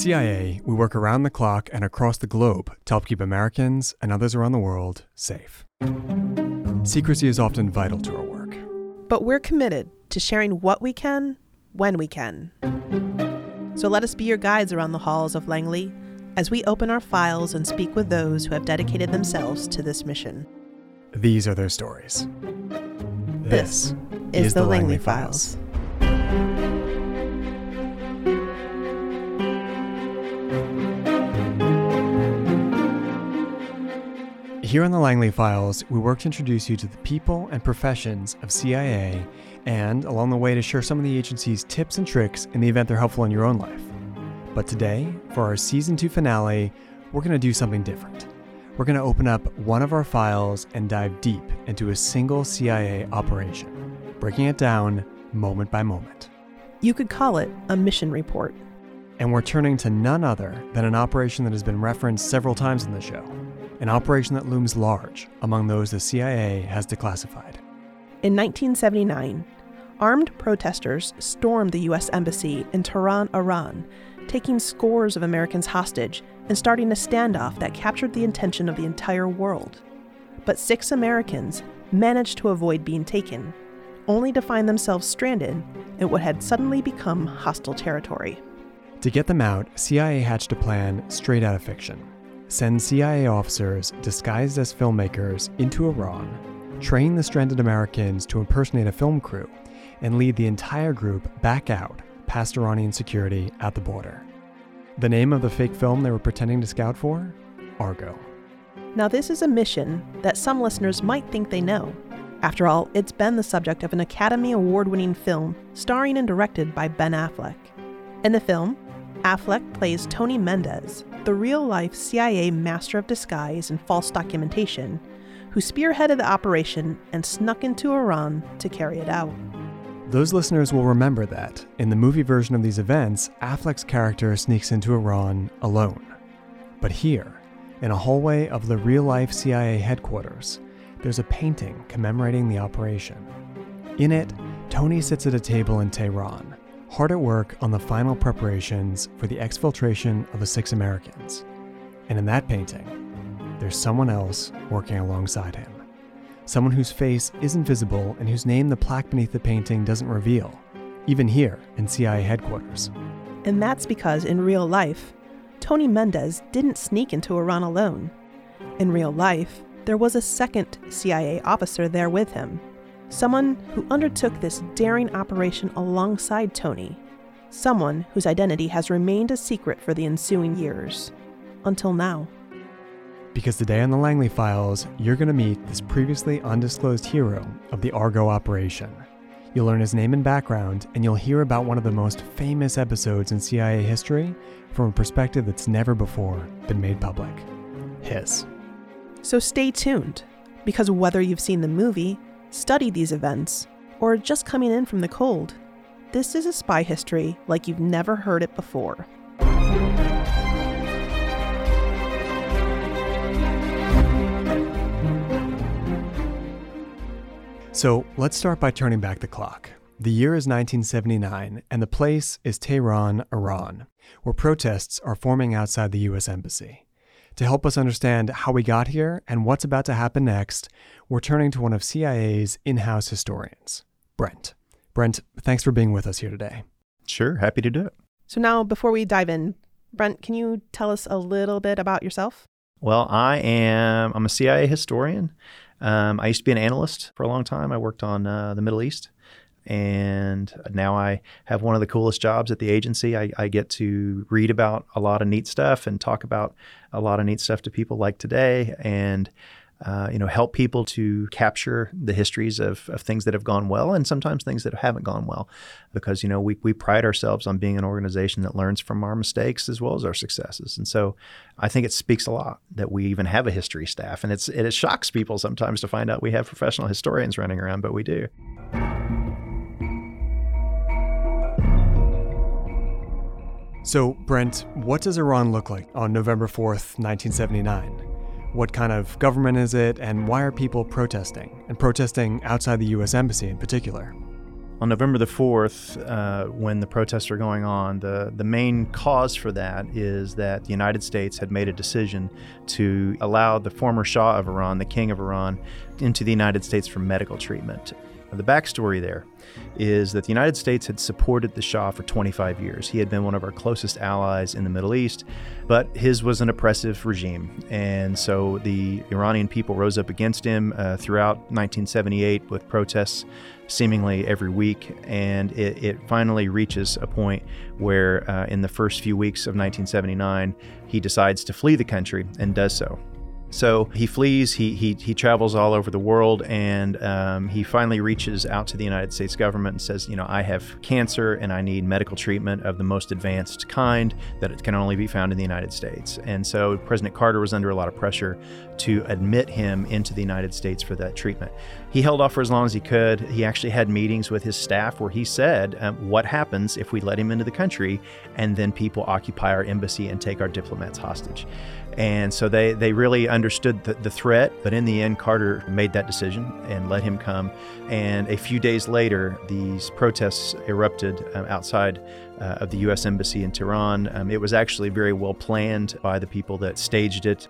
CIA, we work around the clock and across the globe to help keep Americans and others around the world safe. Secrecy is often vital to our work. But we're committed to sharing what we can when we can. So let us be your guides around the halls of Langley as we open our files and speak with those who have dedicated themselves to this mission. These are their stories. This, is, the, Langley, Files. Here on the Langley Files, we work to introduce you to the people and professions of CIA and, along the way, to share some of the agency's tips and tricks in the event they're helpful in your own life. But today, for our season two finale, we're going to do something different. We're going to open up one of our files and dive deep into a single CIA operation, breaking it down moment by moment. You could call it a mission report. And we're turning to none other than an operation that has been referenced several times in the show an operation that looms large among those the CIA has declassified. In 1979, armed protesters stormed the U.S. Embassy in Tehran, Iran, taking scores of Americans hostage and starting a standoff that captured the attention of the entire world. But six Americans managed to avoid being taken, only to find themselves stranded in what had suddenly become hostile territory. To get them out, CIA hatched a plan straight out of fiction send CIA officers disguised as filmmakers into Iran, train the stranded Americans to impersonate a film crew, and lead the entire group back out past Iranian security at the border. The name of the fake film they were pretending to scout for? Argo. Now, this is a mission that some listeners might think they know. After all, it's been the subject of an Academy Award winning film starring and directed by Ben Affleck. In the film, Affleck plays Tony Mendez, the real life CIA master of disguise and false documentation, who spearheaded the operation and snuck into Iran to carry it out. Those listeners will remember that, in the movie version of these events, Affleck's character sneaks into Iran alone. But here, in a hallway of the real life CIA headquarters, there's a painting commemorating the operation. In it, Tony sits at a table in Tehran, hard at work on the final preparations for the exfiltration of the six Americans. And in that painting, there's someone else working alongside him. Someone whose face isn't visible and whose name the plaque beneath the painting doesn't reveal, even here in CIA headquarters. And that's because in real life, Tony Mendez didn't sneak into Iran alone. In real life, there was a second CIA officer there with him, someone who undertook this daring operation alongside Tony, someone whose identity has remained a secret for the ensuing years, until now. Because today on the Langley Files, you're going to meet this previously undisclosed hero of the Argo operation. You'll learn his name and background, and you'll hear about one of the most famous episodes in CIA history from a perspective that's never before been made public his. So stay tuned, because whether you've seen the movie studied these events, or just coming in from the cold. This is a spy history like you've never heard it before. So let's start by turning back the clock. The year is 1979, and the place is Tehran, Iran, where protests are forming outside the U.S. Embassy. To help us understand how we got here and what's about to happen next, we're turning to one of CIA's in house historians, Brent. Brent, thanks for being with us here today. Sure, happy to do it. So, now before we dive in, Brent, can you tell us a little bit about yourself? Well, I am I'm a CIA historian. Um, I used to be an analyst for a long time. I worked on uh, the Middle East and now I have one of the coolest jobs at the agency. I, I, get to read about a lot of neat stuff and talk about a lot of neat stuff to people like today, and uh, you know help people to capture the histories of, of things that have gone well and sometimes things that haven't gone well, because you know we we pride ourselves on being an organization that learns from our mistakes as well as our successes, and so I think it speaks a lot that we even have a history staff, and it's it shocks people sometimes to find out we have professional historians running around, but we do. So, Brent, what does Iran look like on November 4th, 1979? What kind of government is it, and why are people protesting, and protesting outside the US Embassy in particular? on November the 4th, uh, when the protests are going on, the, the main cause for that is that the United States had made a decision to allow the former Shah of Iran, the King of Iran, into the United States for medical treatment. The backstory there is that the United States had supported the Shah for 25 years. He had been one of our closest allies in the Middle East, but his was an oppressive regime. And so the Iranian people rose up against him uh, throughout 1978 with protests seemingly every week. And it, it finally reaches a point where, uh, in the first few weeks of 1979, he decides to flee the country and does so. So he flees, he, he, he travels all over the world, and um, he finally reaches out to the United States government and says, You know, I have cancer and I need medical treatment of the most advanced kind that it can only be found in the United States. And so President Carter was under a lot of pressure to admit him into the United States for that treatment. He held off for as long as he could. He actually had meetings with his staff where he said, um, What happens if we let him into the country and then people occupy our embassy and take our diplomats hostage? And so they, they really understood the, the threat, but in the end, Carter made that decision and let him come. And a few days later, these protests erupted um, outside uh, of the U.S. Embassy in Tehran. Um, it was actually very well planned by the people that staged it.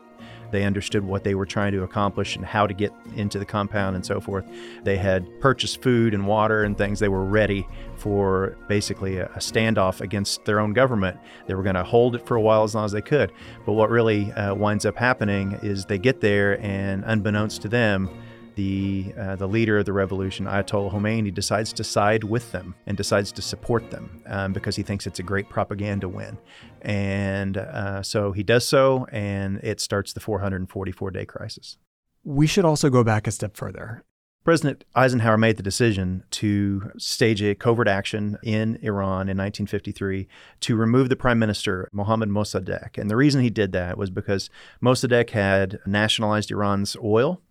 They understood what they were trying to accomplish and how to get into the compound and so forth. They had purchased food and water and things. They were ready for basically a, standoff against their own government. They were going to hold it for a while as long as they could. But what really uh, winds up happening is they get there, and unbeknownst to them, the uh, the leader of the revolution, Ayatollah Khomeini, decides to side with them and decides to support them um, because he thinks it's a great propaganda win, and uh, so he does so, and it starts the 444 day crisis. We should also go back a step further. President Eisenhower made the decision to stage a covert action in Iran in 1953 to remove the prime minister, Mohammad Mossadegh. And the reason he did that was because Mossadegh had nationalized Iran's oil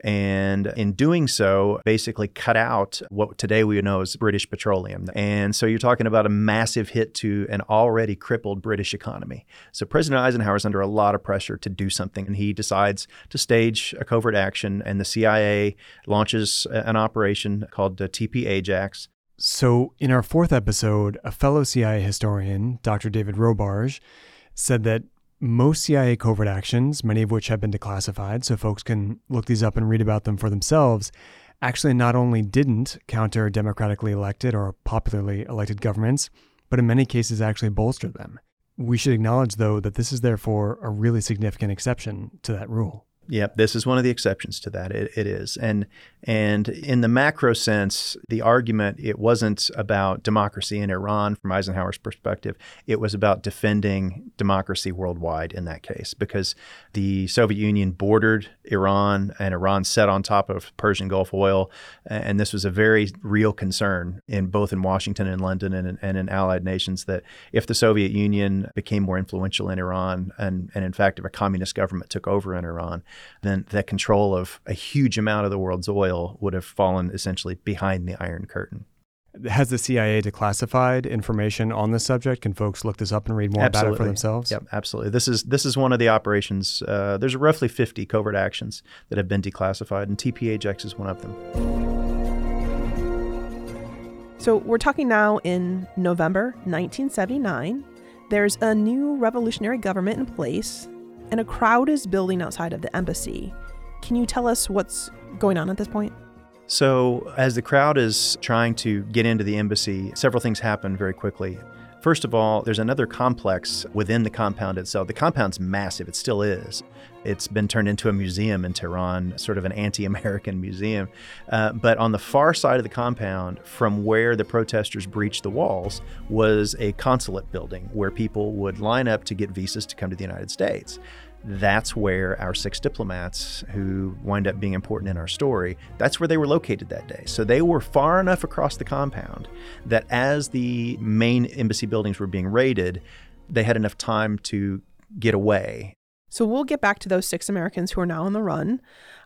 and in doing so, basically cut out what today we know as British petroleum. And so you're talking about a massive hit to an already crippled British economy. So President Eisenhower is under a lot of pressure to do something, and he decides to stage a covert action, and the CIA launches an operation called uh, the TP Ajax. So, in our fourth episode, a fellow CIA historian, Dr. David Robarge, said that most CIA covert actions, many of which have been declassified, so folks can look these up and read about them for themselves, actually not only didn't counter democratically elected or popularly elected governments, but in many cases actually bolstered them. We should acknowledge, though, that this is therefore a really significant exception to that rule. Yep, this is one of the exceptions to that. It, it is, and and in the macro sense, the argument it wasn't about democracy in Iran from Eisenhower's perspective. It was about defending democracy worldwide in that case, because the Soviet Union bordered Iran, and Iran sat on top of Persian Gulf oil, and this was a very real concern in both in Washington and London and, and in allied nations that if the Soviet Union became more influential in Iran, and and in fact if a communist government took over in Iran then that control of a huge amount of the world's oil would have fallen essentially behind the Iron Curtain. Has the CIA declassified information on this subject? Can folks look this up and read more absolutely. about it for themselves? Yep, absolutely. This is this is one of the operations. Uh, there's roughly 50 covert actions that have been declassified, and TP Ajax is one of them. So we're talking now in November 1979. There's a new revolutionary government in place and a crowd is building outside of the embassy. Can you tell us what's going on at this point? So, as the crowd is trying to get into the embassy, several things happen very quickly. First of all, there's another complex within the compound itself. The compound's massive, it still is. It's been turned into a museum in Tehran, sort of an anti American museum. Uh, but on the far side of the compound, from where the protesters breached the walls, was a consulate building where people would line up to get visas to come to the United States that's where our six diplomats who wind up being important in our story that's where they were located that day so they were far enough across the compound that as the main embassy buildings were being raided they had enough time to get away so we'll get back to those six americans who are now on the run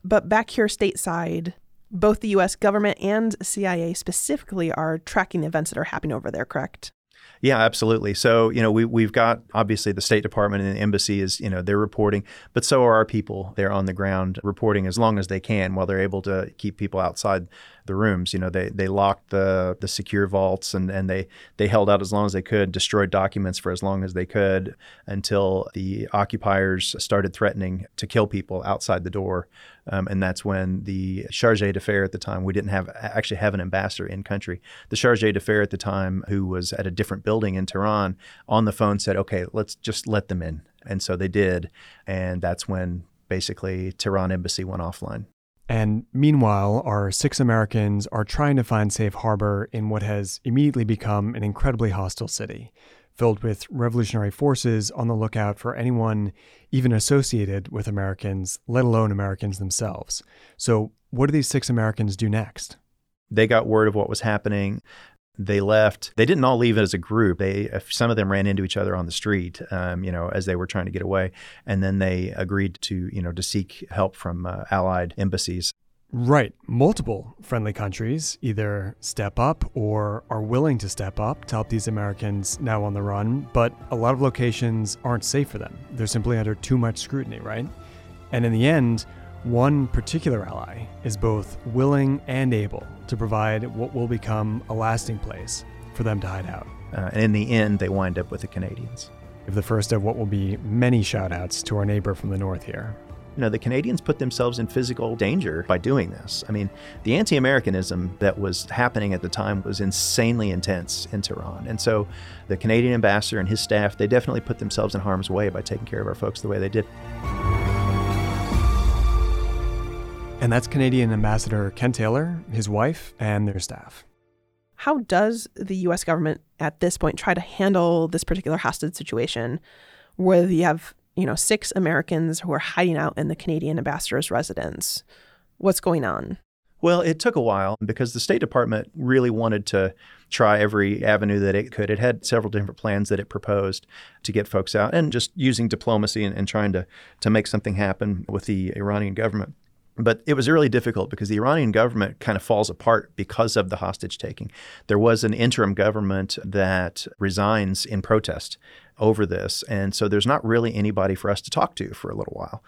but back here stateside both the US government and CIA specifically are tracking the events that are happening over there, correct? Yeah, absolutely. So, you know, we, we've got obviously the State Department and the embassy is, you know, they're reporting, but so are our people. They're on the ground reporting as long as they can while they're able to keep people outside the rooms. You know, they they locked the the secure vaults and and they they held out as long as they could, destroyed documents for as long as they could until the occupiers started threatening to kill people outside the door. Um, and that's when the charge d'affaires at the time, we didn't have actually have an ambassador in country. The charge d'affaires at the time, who was at a different building in Tehran, on the phone said, "Okay, let's just let them in." And so they did, and that's when basically Tehran embassy went offline. And meanwhile, our six Americans are trying to find safe harbor in what has immediately become an incredibly hostile city, filled with revolutionary forces on the lookout for anyone even associated with Americans, let alone Americans themselves. So, what do these six Americans do next? They got word of what was happening they left. They didn't all leave as a group. They some of them ran into each other on the street, um, you know, as they were trying to get away, and then they agreed to you know to seek help from uh, allied embassies. Right. Multiple friendly countries either step up or are willing to step up to help these Americans now on the run, but a lot of locations aren't safe for them. They're simply under too much scrutiny, right? And in the end, one particular ally is both willing and able to provide what will become a lasting place for them to hide out. Uh, and in the end, they wind up with the Canadians. Give the first of what will be many shout outs to our neighbor from the north here. You know, the Canadians put themselves in physical danger by doing this. I mean, the anti Americanism that was happening at the time was insanely intense in Tehran. And so the Canadian ambassador and his staff, they definitely put themselves in harm's way by taking care of our folks the way they did. And that's Canadian Ambassador Ken Taylor, his wife, and their staff. How does the US government at this point try to handle this particular hostage situation where you have, you know, six Americans who are hiding out in the Canadian ambassador's residence? What's going on? Well, it took a while because the State Department really wanted to try every avenue that it could. It had several different plans that it proposed to get folks out and just using diplomacy and, and trying to, to make something happen with the Iranian government. But it was really difficult because the Iranian government kind of falls apart because of the hostage taking. There was an interim government that resigns in protest over this. And so there's not really anybody for us to talk to for a little while.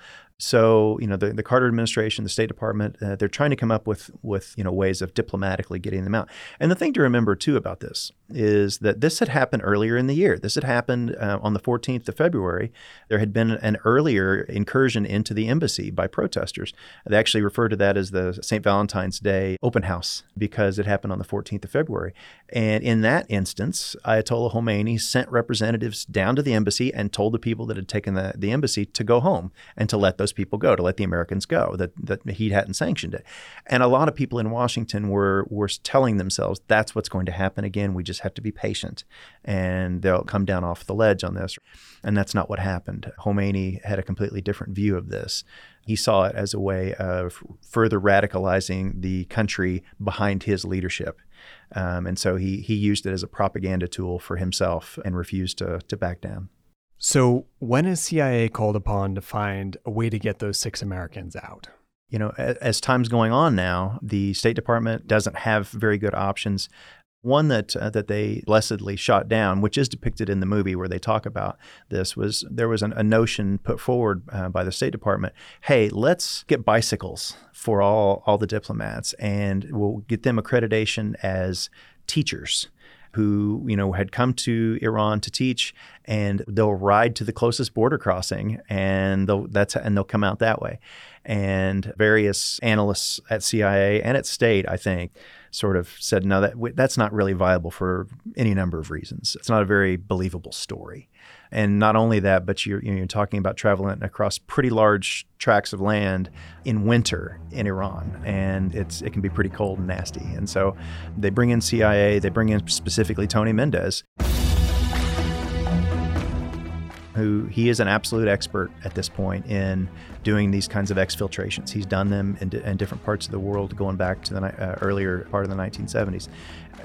So, you know, the, the Carter administration, the State Department, uh, they're trying to come up with, with, you know, ways of diplomatically getting them out. And the thing to remember, too, about this is that this had happened earlier in the year. This had happened uh, on the 14th of February. There had been an earlier incursion into the embassy by protesters. They actually refer to that as the St. Valentine's Day open house because it happened on the 14th of February. And in that instance, Ayatollah Khomeini sent representatives down to the embassy and told the people that had taken the, the embassy to go home and to let those people go, to let the Americans go, that, that he hadn't sanctioned it. And a lot of people in Washington were, were telling themselves that's what's going to happen again. We just have to be patient and they'll come down off the ledge on this. And that's not what happened. Khomeini had a completely different view of this. He saw it as a way of further radicalizing the country behind his leadership. Um, and so he, he used it as a propaganda tool for himself and refused to, to back down. So, when is CIA called upon to find a way to get those six Americans out? You know, as, time's going on now, the State Department doesn't have very good options. One that uh, that they blessedly shot down, which is depicted in the movie where they talk about this, was there was an, a notion put forward uh, by the State Department. Hey, let's get bicycles for all all the diplomats, and we'll get them accreditation as teachers who you know had come to Iran to teach, and they'll ride to the closest border crossing, and they'll that's and they'll come out that way. And various analysts at CIA and at State, I think, sort of said, no, that that's not really viable for any number of reasons. It's not a very believable story. And not only that, but you're, you're talking about traveling across pretty large tracts of land in winter in Iran, and it's it can be pretty cold and nasty. And so they bring in CIA, they bring in specifically Tony Mendez who he is an absolute expert at this point in doing these kinds of exfiltrations. He's done them in, in different parts of the world going back to the uh, earlier part of the 1970s.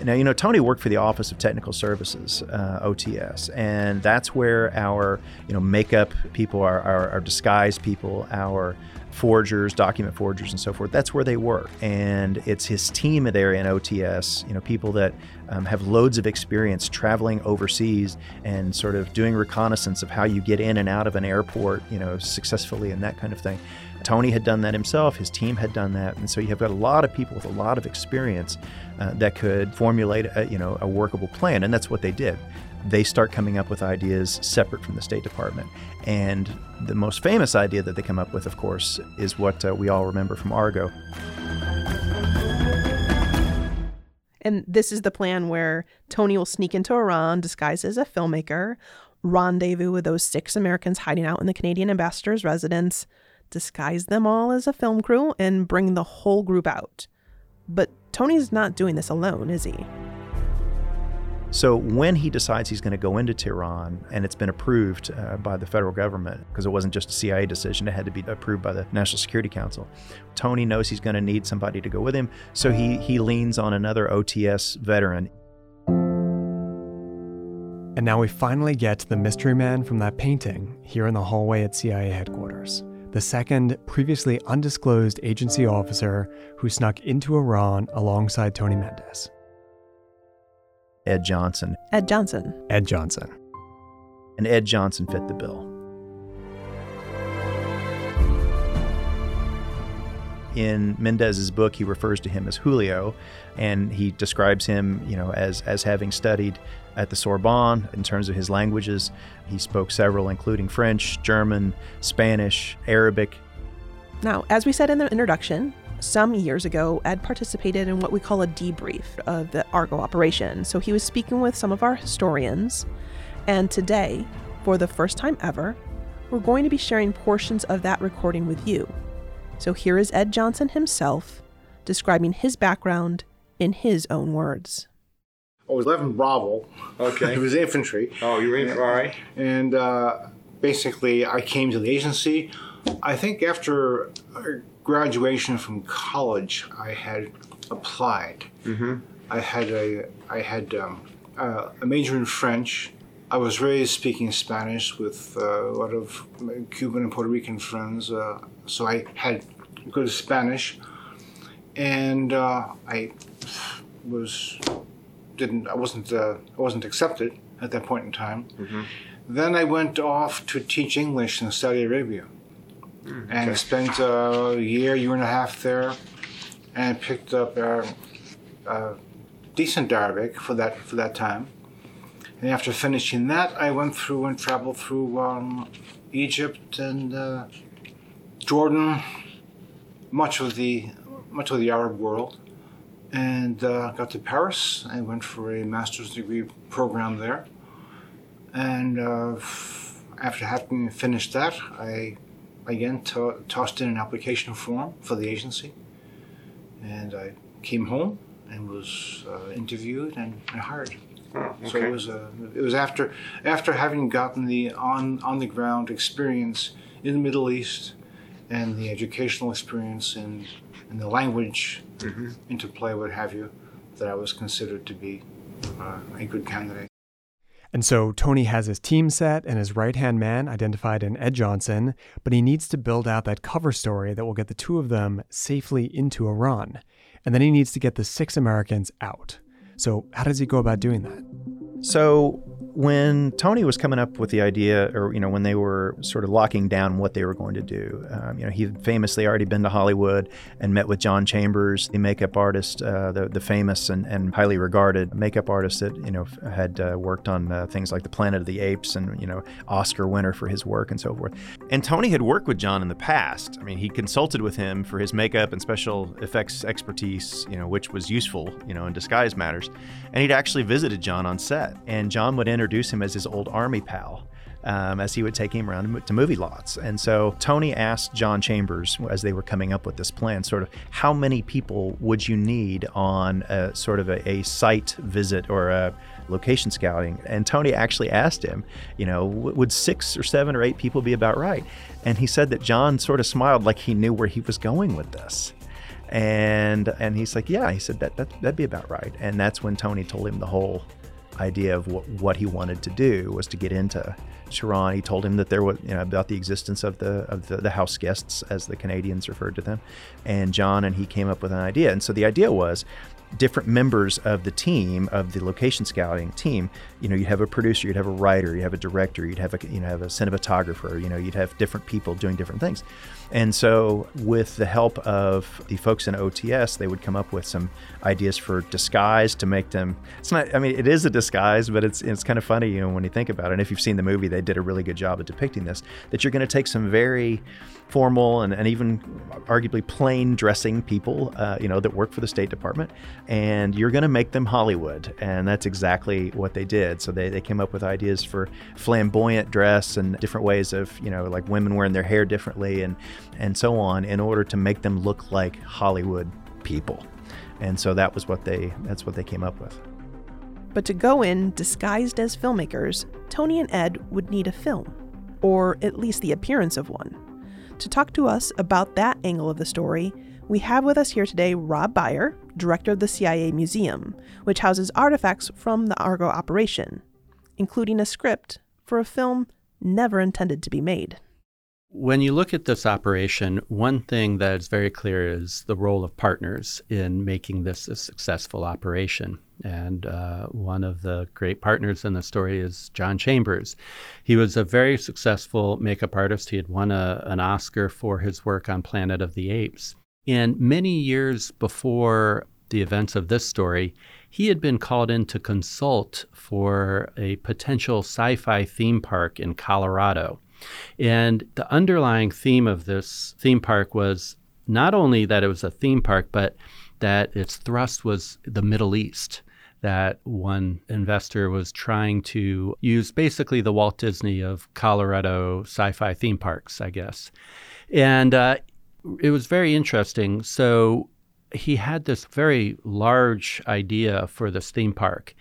Now, you know, Tony worked for the Office of Technical Services, uh, OTS, and that's where our, you know, makeup people, our, our, our disguise people, our forgers, document forgers, and so forth. That's where they work, and it's his team there in OTS. You know, people that um, have loads of experience traveling overseas and sort of doing reconnaissance of how you get in and out of an airport, you know, successfully and that kind of thing. Tony had done that himself. His team had done that, and so you have got a lot of people with a lot of experience uh, that could formulate, a, you know, a workable plan, and that's what they did. They start coming up with ideas separate from the State Department, and the most famous idea that they come up with, of course, is what uh, we all remember from Argo. And this is the plan where Tony will sneak into Iran disguised as a filmmaker, rendezvous with those six Americans hiding out in the Canadian ambassador's residence, disguise them all as a film crew, and bring the whole group out. But Tony's not doing this alone, is he? So when he decides he's going to go into Tehran, and it's been approved uh, by the federal government, because it wasn't just a CIA decision, it had to be approved by the National Security Council. Tony knows he's going to need somebody to go with him, so he, he leans on another OTS veteran. And now we finally get the mystery man from that painting here in the hallway at CIA headquarters. The second, previously undisclosed agency officer who snuck into Iran alongside Tony Mendez. Ed Johnson. Ed Johnson. Ed Johnson. And Ed Johnson fit the bill. In Mendez's book, he refers to him as Julio, and he describes him, you know, as as having studied at the Sorbonne in terms of his languages. He spoke several, including French, German, Spanish, Arabic. Now, as we said in the introduction, some years ago, Ed participated in what we call a debrief of the Argo operation. So he was speaking with some of our historians. And today, for the first time ever, we're going to be sharing portions of that recording with you. So here is Ed Johnson himself describing his background in his own words. I was 11 Bravo. Okay. it was infantry. Oh, you were in, all right. And uh, basically, I came to the agency. I think after graduation from college, I had applied. Mm-hmm. I had a I had um, uh, a major in French. I was raised speaking Spanish with uh, a lot of Cuban and Puerto Rican friends, uh, so I had good Spanish, and uh, I was didn't I wasn't uh, I wasn't accepted at that point in time. Mm-hmm. Then I went off to teach English in Saudi Arabia Mm, and okay. spent a year, year and a half there, and picked up a, a decent Arabic for that for that time. And after finishing that, I went through and traveled through um, Egypt and uh, Jordan, much of the much of the Arab world, and uh, got to Paris. I went for a master's degree program there, and uh, after having finished that, I again to- tossed in an application form for the agency, and I came home and was uh, interviewed and, and hired. Oh, okay. So it was uh, it was after after having gotten the on on the ground experience in the Middle East and the educational experience and and the language mm-hmm. interplay, what have you, that I was considered to be uh, a good candidate. And so Tony has his team set and his right hand man identified in Ed Johnson, but he needs to build out that cover story that will get the two of them safely into Iran. And then he needs to get the six Americans out. So, how does he go about doing that? So, when Tony was coming up with the idea, or you know, when they were sort of locking down what they were going to do, um, you know, he famously already been to Hollywood and met with John Chambers, the makeup artist, uh, the the famous and, and highly regarded makeup artist that you know had uh, worked on uh, things like The Planet of the Apes and you know Oscar winner for his work and so forth. And Tony had worked with John in the past. I mean, he consulted with him for his makeup and special effects expertise, you know, which was useful, you know, in disguise matters. And he'd actually visited John on set, and John would enter introduce him as his old army pal. Um, as he would take him around to movie lots. And so Tony asked John Chambers as they were coming up with this plan, sort of how many people would you need on a sort of a, a site visit or a location scouting? And Tony actually asked him, you know, would six or seven or eight people be about right? And he said that John sort of smiled like he knew where he was going with this. And and he's like, yeah, he said that, that that'd be about right. And that's when Tony told him the whole idea of what, what he wanted to do was to get into Tehran. He told him that there was, you know, about the existence of the of the, the house guests, as the Canadians referred to them, and John and he came up with an idea. And so the idea was different members of the team of the location scouting team. You know you'd have a producer you'd have a writer you'd have a director you'd have a you know have a cinematographer you know you'd have different people doing different things. And so with the help of the folks in ots they would come up with some ideas for disguise to make them it's not i mean it is a disguise but it's it's kind of funny you know when you think about it. And if you've seen the movie they did a really good job of depicting this that you're going to take some very formal and, and even arguably plain dressing people, uh, you know, that work for the State Department, and you're going to make them Hollywood. And that's exactly what they did. So they, they came up with ideas for flamboyant dress and different ways of, you know, like women wearing their hair differently and, and so on in order to make them look like Hollywood people. And so that was what they, that's what they came up with. But to go in disguised as filmmakers, Tony and Ed would need a film, or at least the appearance of one. To talk to us about that angle of the story, we have with us here today Rob Byer, director of the CIA Museum, which houses artifacts from the Argo operation, including a script for a film never intended to be made. When you look at this operation, one thing that is very clear is the role of partners in making this a successful operation. And uh, one of the great partners in the story is John Chambers. He was a very successful makeup artist. He had won a, an Oscar for his work on Planet of the Apes. And many years before the events of this story, he had been called in to consult for a potential sci fi theme park in Colorado. And the underlying theme of this theme park was not only that it was a theme park, but that its thrust was the Middle East. That one investor was trying to use basically the Walt Disney of Colorado sci fi theme parks, I guess. And uh, it was very interesting. So he had this very large idea for this theme park,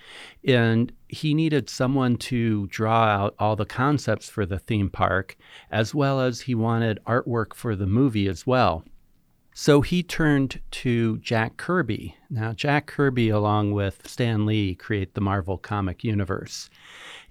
and he needed someone to draw out all the concepts for the theme park, as well as he wanted artwork for the movie as well. So he turned to Jack Kirby. Now, Jack Kirby, along with Stan Lee, create the Marvel comic universe.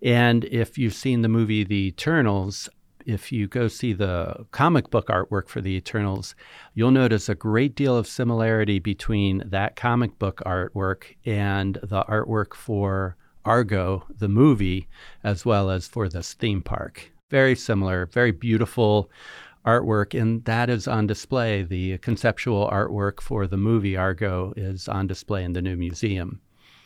And if you've seen the movie The Eternals, if you go see the comic book artwork for the Eternals, you'll notice a great deal of similarity between that comic book artwork and the artwork for Argo, the movie, as well as for this theme park. Very similar, very beautiful artwork, and that is on display. The conceptual artwork for the movie Argo is on display in the new museum.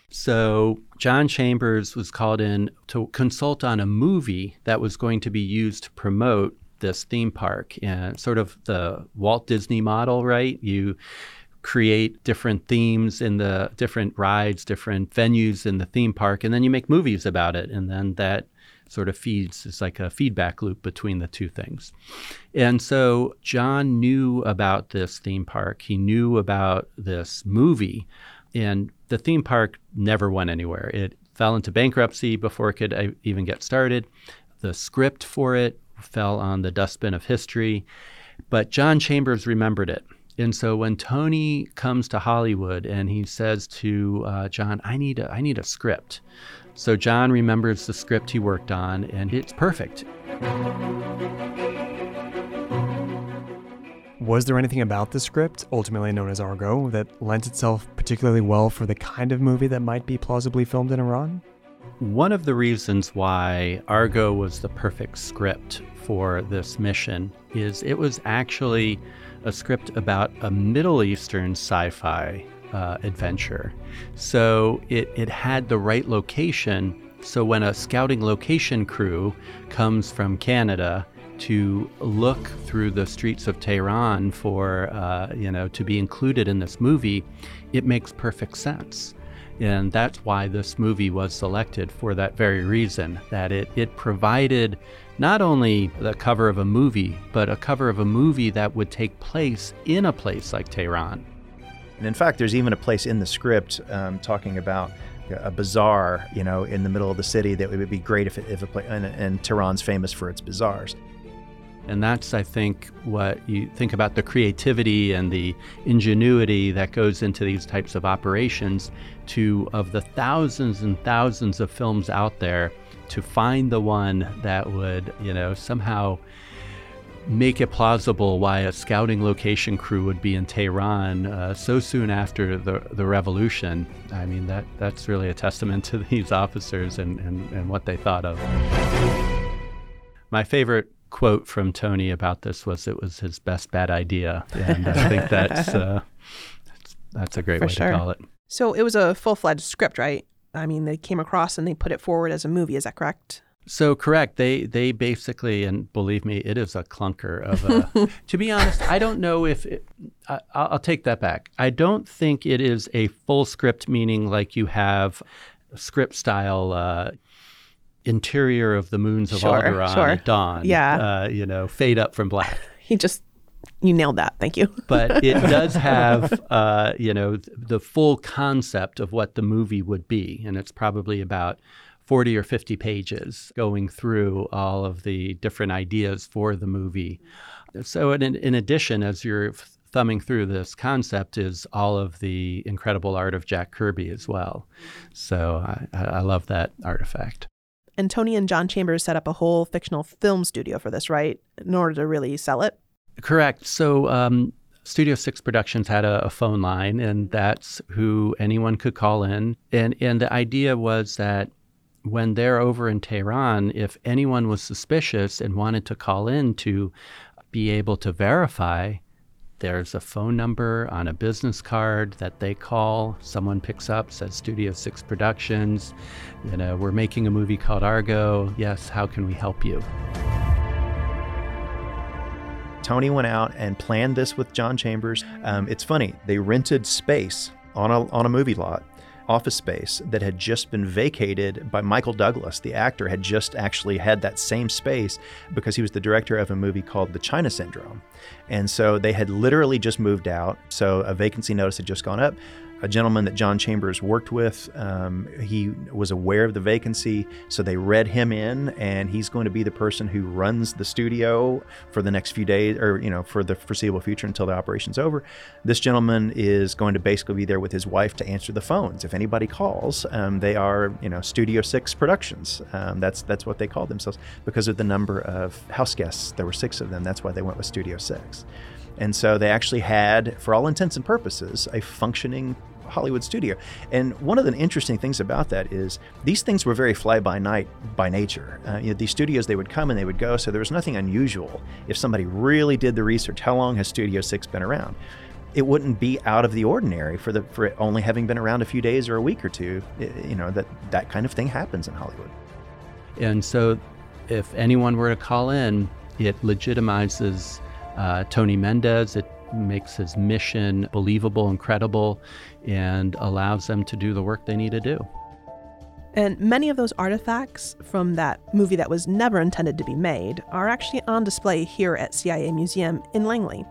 So John Chambers was called in to consult on a movie that was going to be used to promote this theme park and sort of the Walt Disney model, right? You create different themes in the different rides, different venues in the theme park, and then you make movies about it. And then that sort of feeds, it's like a feedback loop between the two things. And so John knew about this theme park, he knew about this movie. And the theme park never went anywhere. It fell into bankruptcy before it could even get started. The script for it fell on the dustbin of history, but John Chambers remembered it. And so when Tony comes to Hollywood and he says to uh, John, "I need a, I need a script," so John remembers the script he worked on, and it's perfect. Was there anything about the script, ultimately known as Argo, that lent itself particularly well for the kind of movie that might be plausibly filmed in Iran? One of the reasons why Argo was the perfect script for this mission is it was actually a script about a Middle Eastern sci fi uh, adventure. So it, it had the right location. So when a scouting location crew comes from Canada, to look through the streets of Tehran for, uh, you know, to be included in this movie, it makes perfect sense. And that's why this movie was selected for that very reason that it, it provided not only the cover of a movie, but a cover of a movie that would take place in a place like Tehran. And in fact, there's even a place in the script um, talking about a bazaar, you know, in the middle of the city that would be great if, it, if a place, and, and Tehran's famous for its bazaars. And that's, I think, what you think about the creativity and the ingenuity that goes into these types of operations to, of the thousands and thousands of films out there, to find the one that would, you know, somehow make it plausible why a scouting location crew would be in Tehran uh, so soon after the, the revolution. I mean, that, that's really a testament to these officers and, and, and what they thought of. My favorite quote from Tony about this was it was his best bad idea. And I think that's, uh, that's, that's, a great For way sure. to call it. So it was a full fledged script, right? I mean, they came across and they put it forward as a movie. Is that correct? So correct. They they basically, and believe me, it is a clunker of a. to be honest, I don't know if it, I, I'll take that back. I don't think it is a full script, meaning like you have script style. Uh, interior of the moons of Sure, Alderaan sure. at dawn. Yeah. Uh, you know, fade up from black. He just, you nailed that. Thank you. but it does have, uh, you know, th- the full concept of what the movie would be, and it's probably about 40 or 50 pages going through all of the different ideas for the movie. So, in, in addition, as you're thumbing through this concept, is all of the incredible art of Jack Kirby as well. So, I, I love that artifact. And Tony and John Chambers set up a whole fictional film studio for this, right? In order to really sell it. Correct. So, um, Studio Six Productions had a, a phone line, and that's who anyone could call in. And and the idea was that when they're over in Tehran, if anyone was suspicious and wanted to call in to be able to verify, there's a phone number on a business card that they call. Someone picks up, says Studio Six Productions. You know, we're making a movie called Argo. Yes, how can we help you? Tony went out and planned this with John Chambers. Um, it's funny, they rented space on a, on a movie lot, office space that had just been vacated by Michael Douglas. The actor had just actually had that same space because he was the director of a movie called The China Syndrome. And so they had literally just moved out. So a vacancy notice had just gone up. A gentleman that John Chambers worked with, um, he was aware of the vacancy, so they read him in, and he's going to be the person who runs the studio for the next few days, or you know, for the foreseeable future until the operation's over. This gentleman is going to basically be there with his wife to answer the phones. If anybody calls, um, they are, you know, Studio Six Productions. Um, that's that's what they call themselves because of the number of house guests. There were six of them. That's why they went with Studio Six. And so they actually had, for all intents and purposes, a functioning Hollywood studio. And one of the interesting things about that is these things were very fly by night by nature. Uh, you know, these studios, they would come and they would go, so there was nothing unusual. If somebody really did the research, how long has Studio 6 been around? It wouldn't be out of the ordinary for the for it only having been around a few days or a week or two. You know that that kind of thing happens in Hollywood. And so, if anyone were to call in, it legitimizes uh, Tony Mendez. It makes his mission believable and credible and allows them to do the work they need to do. And many of those artifacts from that movie that was never intended to be made are actually on display here at CIA Museum in Langley.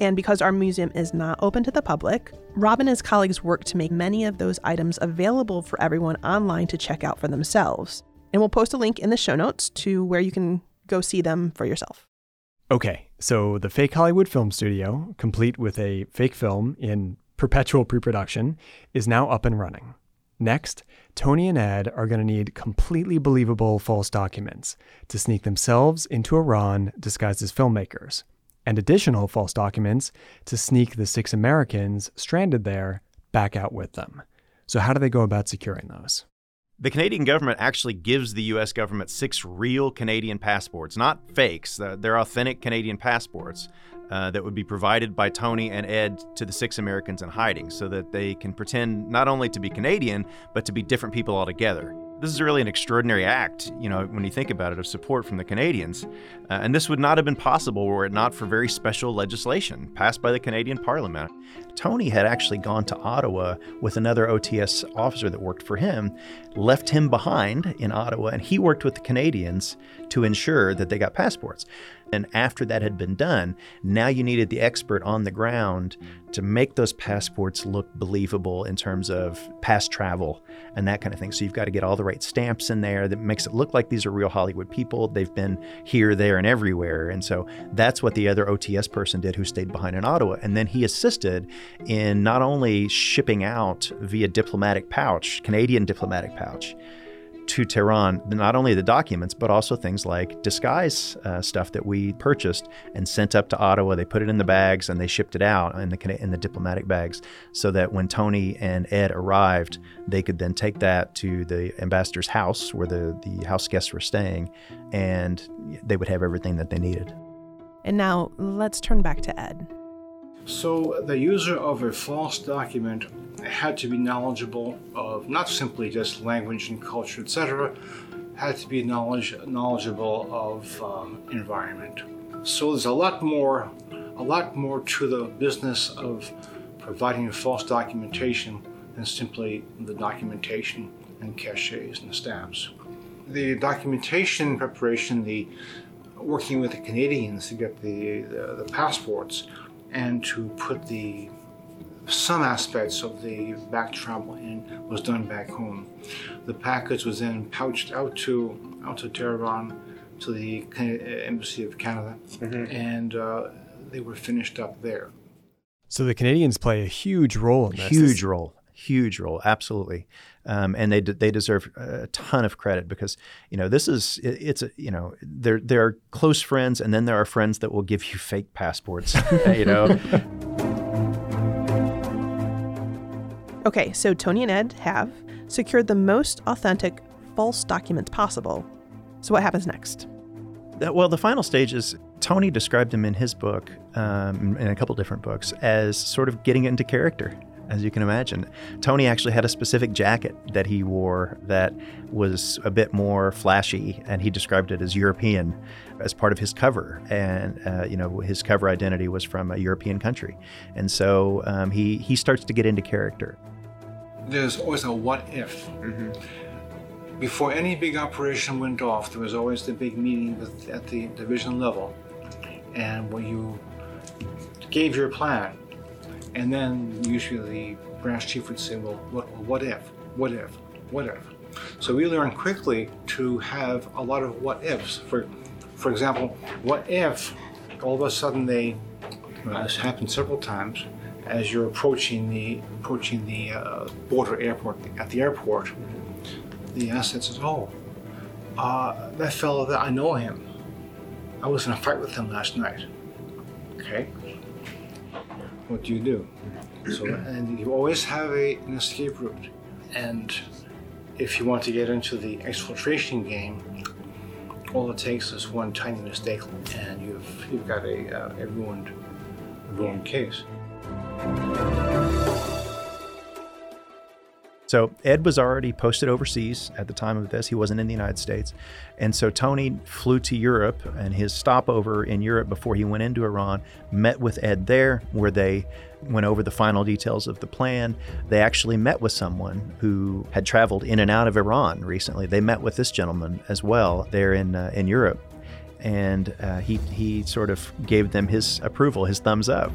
And because our museum is not open to the public, Rob and his colleagues worked to make many of those items available for everyone online to check out for themselves. And we'll post a link in the show notes to where you can go see them for yourself. Okay, so the fake Hollywood film studio, complete with a fake film in perpetual pre production, is now up and running. Next, Tony and Ed are going to need completely believable false documents to sneak themselves into Iran disguised as filmmakers, and additional false documents to sneak the six Americans stranded there back out with them. So, how do they go about securing those? The Canadian government actually gives the U.S. government six real Canadian passports, not fakes. They're authentic Canadian passports uh, that would be provided by Tony and Ed to the six Americans in hiding so that they can pretend not only to be Canadian, but to be different people altogether. This is really an extraordinary act, you know, when you think about it, of support from the Canadians. Uh, and this would not have been possible were it not for very special legislation passed by the Canadian Parliament. Tony had actually gone to Ottawa with another OTS officer that worked for him, left him behind in Ottawa, and he worked with the Canadians to ensure that they got passports. And after that had been done, now you needed the expert on the ground to make those passports look believable in terms of past travel and that kind of thing. So you've got to get all the right stamps in there that makes it look like these are real Hollywood people. They've been here, there, and everywhere. And so that's what the other OTS person did who stayed behind in Ottawa. And then he assisted in not only shipping out via diplomatic pouch, Canadian diplomatic pouch, to Tehran not only the documents, but also things like disguise uh, stuff that we purchased and sent up to Ottawa. They put it in the bags and they shipped it out in the in the diplomatic bags, so that when Tony and Ed arrived, they could then take that to the ambassador's house where the the house guests were staying, and they would have everything that they needed. And now let's turn back to Ed. So the user of a false document had to be knowledgeable of not simply just language and culture, etc., had to be knowledge, knowledgeable of um, environment. So there's a lot more, a lot more to the business of providing false documentation than simply the documentation and caches and stamps. The documentation preparation, the working with the Canadians to get the, the, the passports, and to put the some aspects of the back travel in was done back home. The package was then pouched out to out to Tehran, to the embassy of Canada, mm-hmm. and uh, they were finished up there. So the Canadians play a huge role in this. Huge role, huge role, absolutely. Um, and they they deserve a ton of credit because you know this is it, it's a, you know there there are close friends and then there are friends that will give you fake passports you know Okay, so Tony and Ed have secured the most authentic false documents possible. So what happens next? Well, the final stage is Tony described him in his book, um, in a couple different books, as sort of getting into character, as you can imagine. Tony actually had a specific jacket that he wore that was a bit more flashy, and he described it as European as part of his cover. And, uh, you know, his cover identity was from a European country. And so um, he, he starts to get into character there's always a what if. Mm-hmm. Before any big operation went off, there was always the big meeting with, at the division level, and when you gave your plan, and then usually the branch chief would say, "Well, what, what if? What if? What if?" So we learned quickly to have a lot of what ifs. For, for example, what if all of a sudden they, well, this happened several times, as you're approaching the approaching the uh, border airport at the airport, the asset says, "Oh, uh, that fellow that I know him. I was in a fight with him last night." Okay. What do you do? So, and you always have a, an escape route. And if you want to get into the exfiltration game, all it takes is one tiny mistake, and you've you've got a, uh, a ruined ruined case. So Ed was already posted overseas at the time of this. He wasn't in the United States. And so Tony flew to Europe and his stopover in Europe before he went into Iran met with Ed there where they went over the final details of the plan. They actually met with someone who had traveled in and out of Iran recently. They met with this gentleman as well there in uh, in Europe and uh, he he sort of gave them his approval, his thumbs up.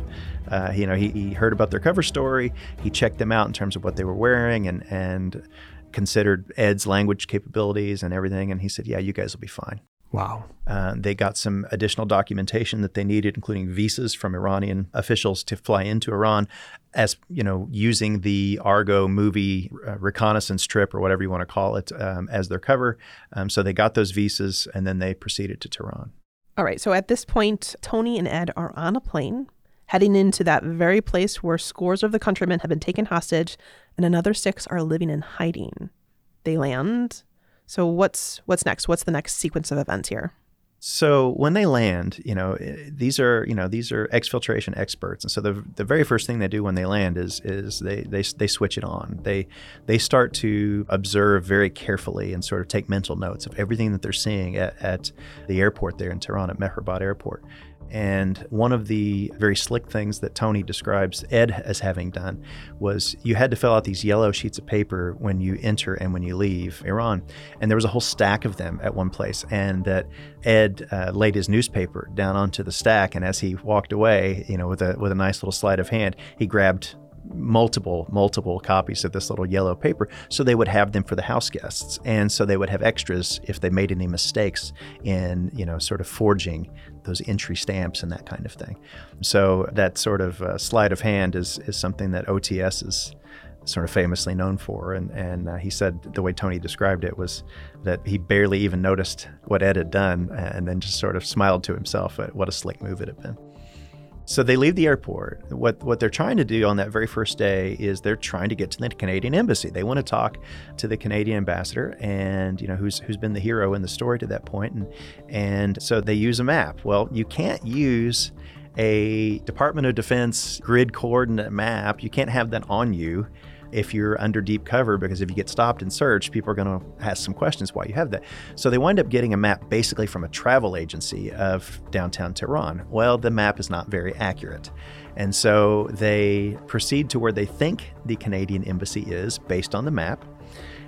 Uh, you know, he, he heard about their cover story. He checked them out in terms of what they were wearing and and considered Ed's language capabilities and everything. And he said, "Yeah, you guys will be fine." Wow. Uh, they got some additional documentation that they needed, including visas from Iranian officials to fly into Iran, as you know, using the Argo movie uh, reconnaissance trip or whatever you want to call it um, as their cover. Um, so they got those visas, and then they proceeded to Tehran. All right. So at this point, Tony and Ed are on a plane heading into that very place where scores of the countrymen have been taken hostage, and another six are living in hiding. They land so what's what's next? What's the next sequence of events here? So when they land, you know, eh, these are you know these are exfiltration experts, and so the the very first thing they do when they land is is they they they switch it on. They they start to observe very carefully and sort of take mental notes of everything that they're seeing at, at the airport there in Tehran at Mehrabad Airport. And one of the very slick things that Tony describes Ed as having done was you had to fill out these yellow sheets of paper when you enter and when you leave Iran. And there was a whole stack of them at one place. And that Ed uh, laid his newspaper down onto the stack. And as he walked away, you know, with a, with a nice little sleight of hand, he grabbed multiple multiple copies of this little yellow paper so they would have them for the house guests and so they would have extras if they made any mistakes in you know sort of forging those entry stamps and that kind of thing. So that sort of uh, sleight of hand is is something that OTS is sort of famously known for. And and uh, he said the way Tony described it was that he barely even noticed what Ed had done and then just sort of smiled to himself at what a slick move it had been so they leave the airport. What what they're trying to do on that very first day is they're trying to get to the Canadian embassy. They want to talk to the Canadian ambassador, and you know who's who's been the hero in the story to that point, and and so they use a map. Well, you can't use a Department of Defense grid coordinate map. You can't have that on you if you're under deep cover because if you get stopped and searched, people are going to ask some questions why you have that. So they wind up getting a map basically from a travel agency of downtown Tehran. Well, the map is not very accurate. And so they proceed to where they think the Canadian embassy is based on the map.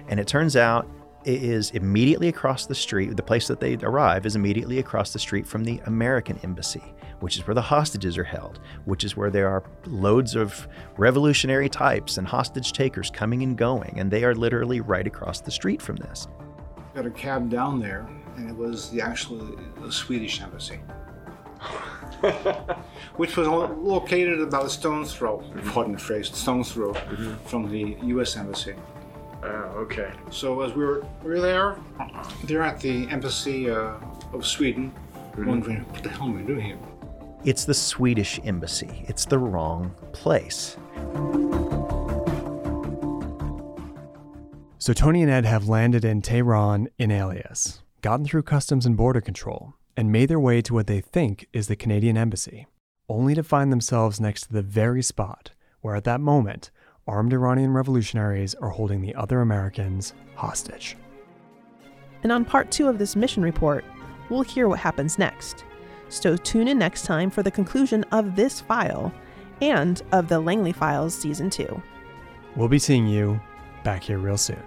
And it turns out it is immediately across the street. The place that they arrive is immediately across the street from the American embassy which is where the hostages are held, which is where there are loads of revolutionary types and hostage takers coming and going, and they are literally right across the street from this. Got a cab down there, and it was the actual the Swedish embassy, which was located about a stone's throw, pardon the phrase, stone's throw mm-hmm. from the U.S. embassy. Oh, okay. So as we were, we were there, there at the embassy uh, of Sweden, mm-hmm. wondering what the hell am I doing here? It's the Swedish embassy. It's the wrong place. So Tony and Ed have landed in Tehran in alias, gotten through customs and border control, and made their way to what they think is the Canadian embassy, only to find themselves next to the very spot where at that moment armed Iranian revolutionaries are holding the other Americans hostage. And on part two of this mission report, we'll hear what happens next so tune in next time for the conclusion of this file and of the Langley Files Season 2. We'll be seeing you back here real soon.